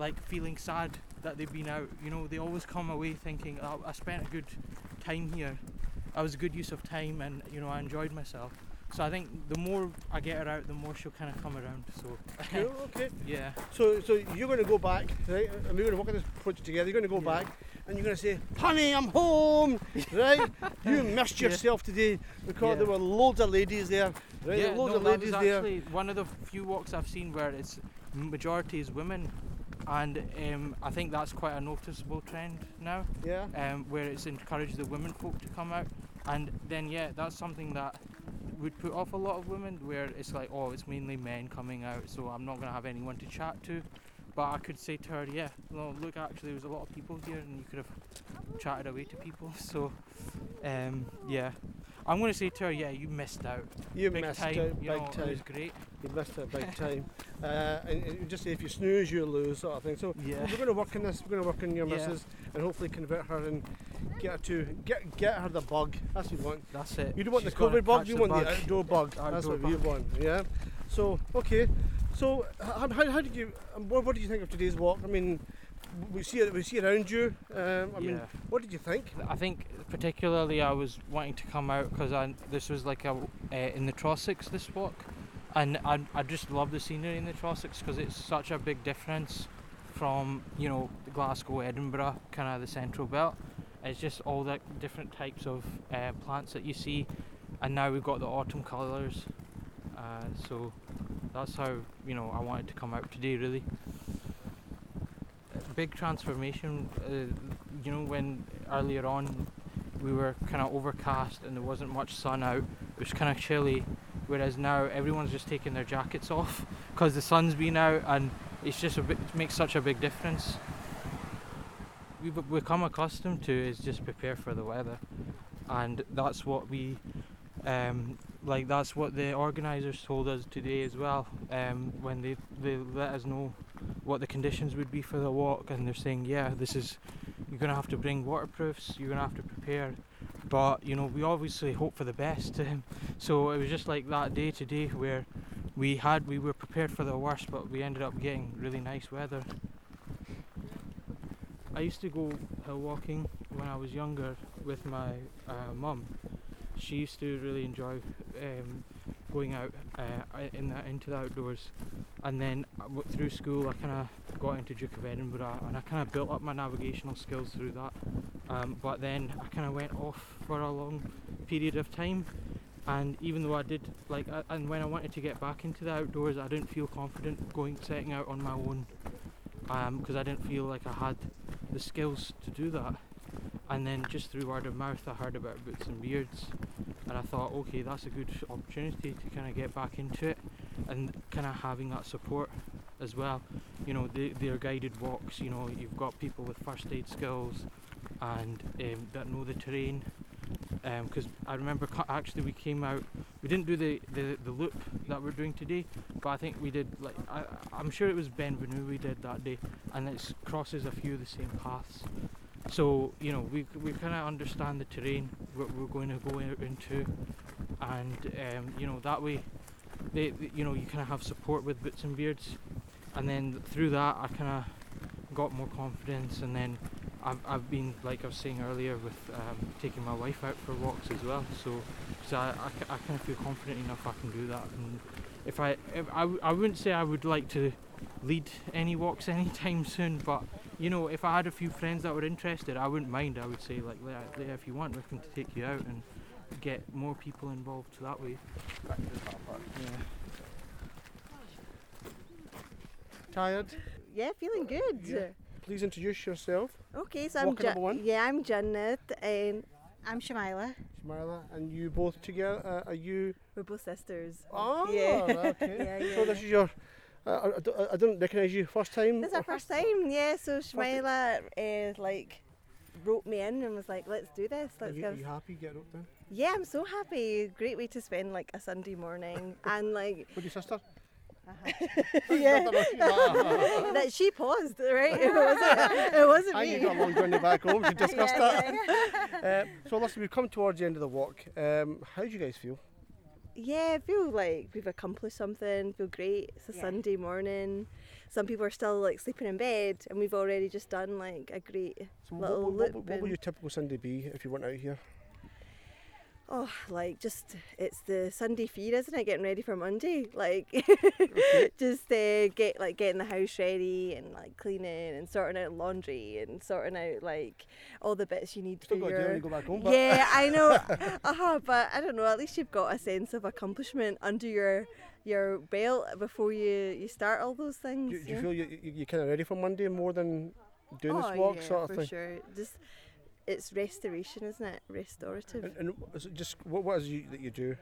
[SPEAKER 9] like feeling sad that they've been out. You know, they always come away thinking, oh, I spent a good time here. I was a good use of time, and you know, I enjoyed myself. So I think the more I get her out, the more she'll kind of come around. So
[SPEAKER 2] Cool, okay.
[SPEAKER 9] yeah,
[SPEAKER 2] So, so you're going to go back, right? And we're going to work on this project together. You're going to go
[SPEAKER 9] Yeah.
[SPEAKER 2] back, and you're going to say, "Honey, I'm home." Right? you missed
[SPEAKER 9] Yeah.
[SPEAKER 2] yourself today because
[SPEAKER 9] Yeah.
[SPEAKER 2] there were loads of ladies there. Right?
[SPEAKER 9] yeah.
[SPEAKER 2] loads
[SPEAKER 9] no,
[SPEAKER 2] of
[SPEAKER 9] that
[SPEAKER 2] ladies
[SPEAKER 9] was
[SPEAKER 2] there.
[SPEAKER 9] actually one of the few walks I've seen where it's majority is women, and um, I think that's quite a noticeable trend now.
[SPEAKER 2] Yeah.
[SPEAKER 9] um, where it's encouraged the women folk to come out. And then, yeah, that's something that would put off a lot of women, where it's like, oh, it's mainly men coming out, so I'm not going to have anyone to chat to. But I could say to her, yeah, no, look, actually, there's a lot of people here, and you could have chatted away to people. So, um, yeah, I'm going to say to her, yeah, you missed out.
[SPEAKER 2] You
[SPEAKER 9] big
[SPEAKER 2] missed
[SPEAKER 9] time.
[SPEAKER 2] out
[SPEAKER 9] you
[SPEAKER 2] big
[SPEAKER 9] know,
[SPEAKER 2] time.
[SPEAKER 9] It was great.
[SPEAKER 2] You missed out big time. Uh, and, and just say if you snooze, you lose, sort of thing. So
[SPEAKER 9] Yeah.
[SPEAKER 2] we're going to work on this. We're going to work on your
[SPEAKER 9] Yeah.
[SPEAKER 2] missus and hopefully convert her and get her to get get her the bug. That's what you want.
[SPEAKER 9] That's it.
[SPEAKER 2] You don't want
[SPEAKER 9] She's
[SPEAKER 2] the COVID bug. You
[SPEAKER 9] the
[SPEAKER 2] want
[SPEAKER 9] bug.
[SPEAKER 2] the outdoor bug. That's what
[SPEAKER 9] bug.
[SPEAKER 2] want. Yeah. So okay. So how, how, how did you? What, what did you think of today's walk? I mean, we see it. We see around you. Um, I mean,
[SPEAKER 9] Yeah.
[SPEAKER 2] what did you think?
[SPEAKER 9] I think particularly I was wanting to come out because this was like a uh, in the Trossachs this walk, and I I just love the scenery in the Trossachs because it's such a big difference from you know Glasgow, Edinburgh, kind of the central belt. It's just all the different types of uh, plants that you see, and now we've got the autumn colours. Uh, so that's how you know I wanted to come out today really. Big transformation, uh, you know, when earlier on we were kind of overcast and there wasn't much sun out. It was kind of chilly, whereas now everyone's just taking their jackets off because the sun's been out, and it's just a bit it makes such a big difference. We've be- become accustomed to is just prepare for the weather, and that's what we. Um, like that's what the organisers told us today as well. Um, when they they let us know what the conditions would be for the walk, and they're saying, yeah, this is you're gonna have to bring waterproofs. You're gonna have to prepare, but you know we obviously hope for the best. So it was just like that day today where we had we were prepared for the worst, but we ended up getting really nice weather. I used to go hill walking when I was younger with my uh, mum. She used to really enjoy um, going out uh, in the, into the outdoors. And then uh, through school, I kind of got into Duke of Edinburgh, and I kind of built up my navigational skills through that. Um, but then I kind of went off for a long period of time, and even though I did like, uh, and when I wanted to get back into the outdoors, I didn't feel confident going setting out on my own, because I didn't feel like I had the skills to do that. And then just through word of mouth, I heard about Boots and Beards, and I thought, okay, that's a good opportunity to kind of get back into it, and kind of having that support as well. You know, they're guided walks. You know, you've got people with first aid skills, and um, that know the terrain. Because I remember actually we came out, we didn't do the, the, the loop that we're doing today, but I think we did like I, I'm sure it was Ben Venue we did that day, and it crosses a few of the same paths. So you know we we kind of understand the terrain, we're, we're going to go into, and um, you know that way, they, they- you know you kind of have support with Boots and Beards, and then through that I kind of got more confidence, and then I've, I've been like I was saying earlier with um, taking my wife out for walks as well, so so I, I, I kind of feel confident enough I can do that, and if I if I, I wouldn't say I would like to lead any walks anytime soon, but you know, if I had a few friends that were interested, I wouldn't mind. I would say, like, "Leah, Leah, if you want, we can take you out and get more people involved that way. Yeah.
[SPEAKER 2] Tired?
[SPEAKER 10] Yeah, feeling good.
[SPEAKER 2] Yeah. Please introduce yourself.
[SPEAKER 10] Okay, so I'm
[SPEAKER 2] Walker one.
[SPEAKER 10] Yeah, I'm Janet and I'm Shamila.
[SPEAKER 2] Smarla, and you both together, uh, are you?
[SPEAKER 10] We're both sisters.
[SPEAKER 2] Oh,
[SPEAKER 10] Yeah.
[SPEAKER 2] okay.
[SPEAKER 10] Yeah, yeah.
[SPEAKER 2] So this is your, I, I don't- I don't recognise you first time.
[SPEAKER 10] This is our first time, yeah. So Shamila uh, like wrote me in and was like, "Let's do this.
[SPEAKER 2] Are
[SPEAKER 10] Let's
[SPEAKER 2] you,
[SPEAKER 10] go."
[SPEAKER 2] are you happy getting up then?
[SPEAKER 10] Yeah, I'm so happy. Great way to spend like a Sunday morning and like
[SPEAKER 2] With your sister?
[SPEAKER 10] yeah.
[SPEAKER 2] Ah.
[SPEAKER 10] that she paused, right? It wasn't, it wasn't
[SPEAKER 2] I
[SPEAKER 10] me.
[SPEAKER 2] you got a long journey back home to discuss
[SPEAKER 10] Yeah,
[SPEAKER 2] that. Uh, so listen, we've come towards the end of the walk. Um, how do you guys feel?
[SPEAKER 10] Yeah, I feel like we've accomplished something. Feel great. It's a
[SPEAKER 11] Yeah.
[SPEAKER 10] Sunday morning. Some people are still like sleeping in bed, and we've already just done like a great
[SPEAKER 2] So
[SPEAKER 10] little
[SPEAKER 2] what, what,
[SPEAKER 10] loop.
[SPEAKER 2] what, what would your typical Sunday be if you weren't out here?
[SPEAKER 10] Oh, like just it's the Sunday feed, isn't it? Getting ready for Monday, like just uh, get like getting the house ready and like cleaning and sorting out laundry and sorting out like all the bits you need
[SPEAKER 2] Still
[SPEAKER 10] for
[SPEAKER 2] to
[SPEAKER 10] your.
[SPEAKER 2] you go back home.
[SPEAKER 10] Yeah, I know. uh-huh, but I don't know. At least you've got a sense of accomplishment under your your belt before you you start all those things.
[SPEAKER 2] do, do you feel you, you, you're kind of ready for Monday more than doing
[SPEAKER 10] oh,
[SPEAKER 2] this walk
[SPEAKER 10] yeah,
[SPEAKER 2] sort of
[SPEAKER 10] for
[SPEAKER 2] thing?
[SPEAKER 10] sure. Just it's restoration, isn't it? Restorative.
[SPEAKER 2] And, and just what, what is it you, that you do,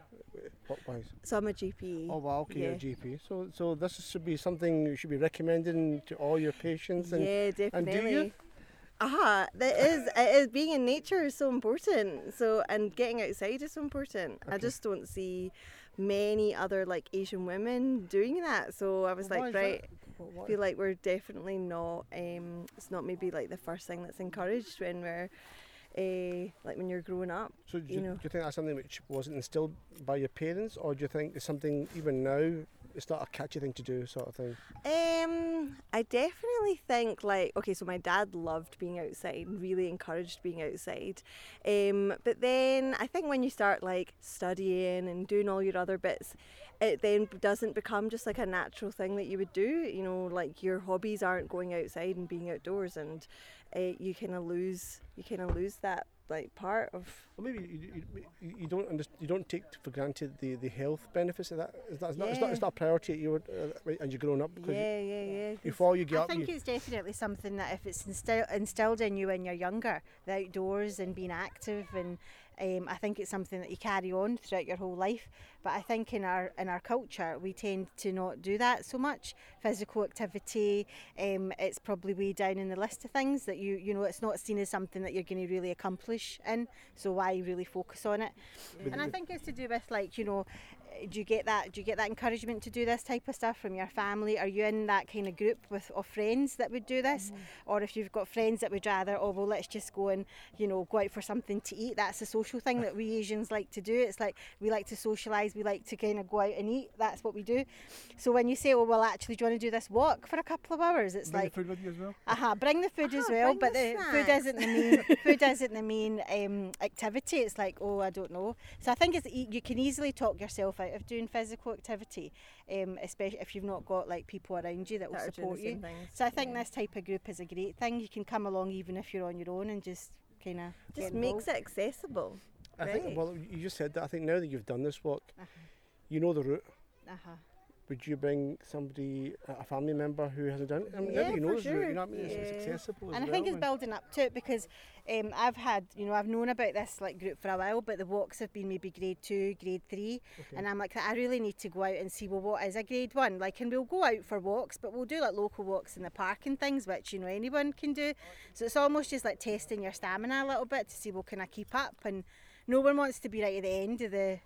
[SPEAKER 2] what wise?
[SPEAKER 10] so I'm a GP.
[SPEAKER 2] Oh wow, okay, you're a. GP. So so this should be something you should be recommending to all your patients. And
[SPEAKER 10] yeah, definitely.
[SPEAKER 2] and do you?
[SPEAKER 10] definitely. Aha, that is it is being in nature is so important. So and getting outside is so important. I just don't see many other like Asian women doing that. So I was
[SPEAKER 2] Well,
[SPEAKER 10] like, right,
[SPEAKER 2] what-
[SPEAKER 10] feel like we're definitely not um it's not maybe like the first thing that's encouraged when we're uh, like when you're growing up
[SPEAKER 2] So do
[SPEAKER 10] you
[SPEAKER 2] you,
[SPEAKER 10] know.
[SPEAKER 2] do you think that's something which wasn't instilled by your parents, or do you think it's something even now it's not a catchy thing to do, sort of thing?
[SPEAKER 10] um i definitely think like okay so my dad loved being outside and really encouraged being outside um but then i think when you start like studying and doing all your other bits it then doesn't become just like a natural thing that you would do you know like your hobbies aren't going outside and being outdoors and uh, you kind of lose you kind of lose that like part of
[SPEAKER 2] Well, maybe you, you, you, you don't under, you don't take for granted the, the health benefits of that. Is that it's, not, it's not it's not a priority at you uh, as you're growing up because
[SPEAKER 10] yeah yeah yeah
[SPEAKER 2] you, before you get
[SPEAKER 11] I
[SPEAKER 2] up,
[SPEAKER 11] think
[SPEAKER 2] you,
[SPEAKER 11] it's definitely something that if it's instill- instilled in you when you're younger, the outdoors and being active, and um, I think it's something that you carry on throughout your whole life. But I think in our in our culture, we tend to not do that so much. Physical activity, um, it's probably way down in the list of things that you you know it's not seen as something that you're going to really accomplish in. So why really focus on it? And I think it's to do with like you know do you get that do you get that encouragement to do this type of stuff from your family? Are you in that kind of group with of friends that would do this? Or if you've got friends that would rather oh well let's just go and you know go out for something to eat that's a social thing that we asians like to do. It's like we like to socialize we like to kind of go out and eat that's what we do. So when you say oh well actually do you want to do this walk for a couple of hours? It's like
[SPEAKER 2] bring
[SPEAKER 11] like
[SPEAKER 2] the food with you as well.
[SPEAKER 11] uh-huh, bring the food as well, but
[SPEAKER 10] the
[SPEAKER 11] the food isn't the main food isn't the main um, activity. It's like, oh, I don't know. So I think it's you can easily talk yourself out of doing physical activity, um, especially if you've not got like people around you that will
[SPEAKER 10] that are
[SPEAKER 11] support you.
[SPEAKER 10] things.
[SPEAKER 11] So I think
[SPEAKER 10] yeah.
[SPEAKER 11] this type of group is a great thing. You can come along even if you're on your own and just kind of
[SPEAKER 10] just makes it accessible
[SPEAKER 2] I
[SPEAKER 10] Right.
[SPEAKER 2] think. Well, you just said that. I think now that you've done this walk,
[SPEAKER 11] Uh-huh.
[SPEAKER 2] you know the route.
[SPEAKER 11] Uh-huh.
[SPEAKER 2] Would you bring somebody, a family member who hasn't done it? I mean,
[SPEAKER 10] Yeah,
[SPEAKER 2] now that you know
[SPEAKER 10] for sure.
[SPEAKER 2] you know what I mean? It's, it's
[SPEAKER 10] Yeah.
[SPEAKER 2] accessible
[SPEAKER 11] And I
[SPEAKER 2] well.
[SPEAKER 11] think it's building up to it because um, I've had, you know, I've known about this like group for a while, but the walks have been maybe grade two, grade three,
[SPEAKER 2] Okay.
[SPEAKER 11] and I'm like, I really need to go out and see well what is a grade one. Like, and we'll go out for walks, but we'll do like local walks in the park and things, which you know anyone can do. So it's almost just like testing your stamina a little bit to see well can I keep up and no one wants to be right at the end of the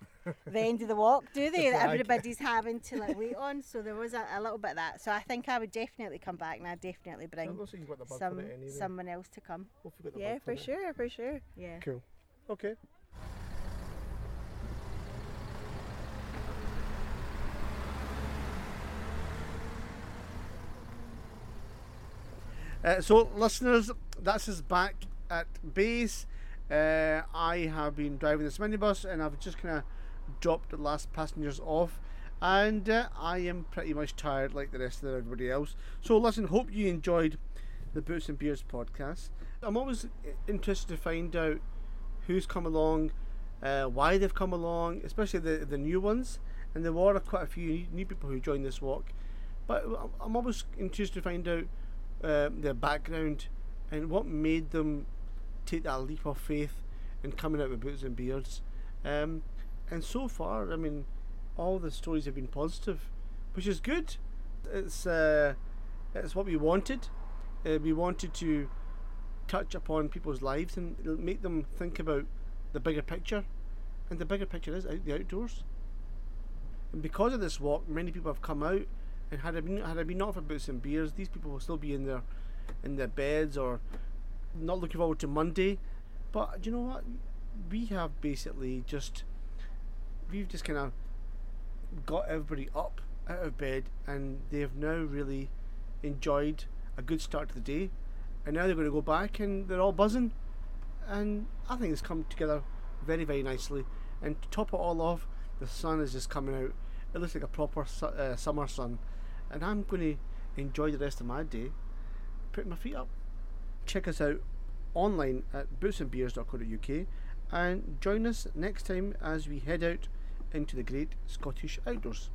[SPEAKER 11] the end of the walk, do they?
[SPEAKER 2] The
[SPEAKER 11] everybody's having to like wait on. So there was a, a, little bit of that. So I think I would definitely come back and I'd definitely bring some,
[SPEAKER 2] anyway.
[SPEAKER 11] someone else to come.
[SPEAKER 10] yeah, for,
[SPEAKER 2] for
[SPEAKER 10] sure, for sure.
[SPEAKER 11] Yeah.
[SPEAKER 2] Cool. Okay. Uh, so, listeners, that's us back at base. Uh, I have been driving this minibus and I've just kind of dropped the last passengers off. And uh, I am pretty much tired like the rest of everybody else. So, listen, hope you enjoyed the Boots and Beards podcast. I'm always interested to find out who's come along, uh, why they've come along, especially the, the new ones. And there were quite a few new people who joined this walk. But I'm always interested to find out uh, their background and what made them take that leap of faith in coming out with boots and beards. Um, and so far, I mean, all the stories have been positive, which is good. It's uh, it's what we wanted. Uh, we wanted to touch upon people's lives and make them think about the bigger picture, and the bigger picture is out the outdoors. And because of this walk, many people have come out, and had it been had it been not for boots and beards, these people will still be in their in their beds or not looking forward to Monday. But you know what? We have basically just we've just kind of got everybody up out of bed, and they have now really enjoyed a good start to the day. And now they're going to go back, and they're all buzzing. And I think it's come together very, very nicely. And to top it all off, the sun is just coming out. It looks like a proper su- uh, summer sun. And I'm going to enjoy the rest of my day putting my feet up. Check us out online at bootsandbeards.co.uk and join us next time as we head out into the great Scottish outdoors.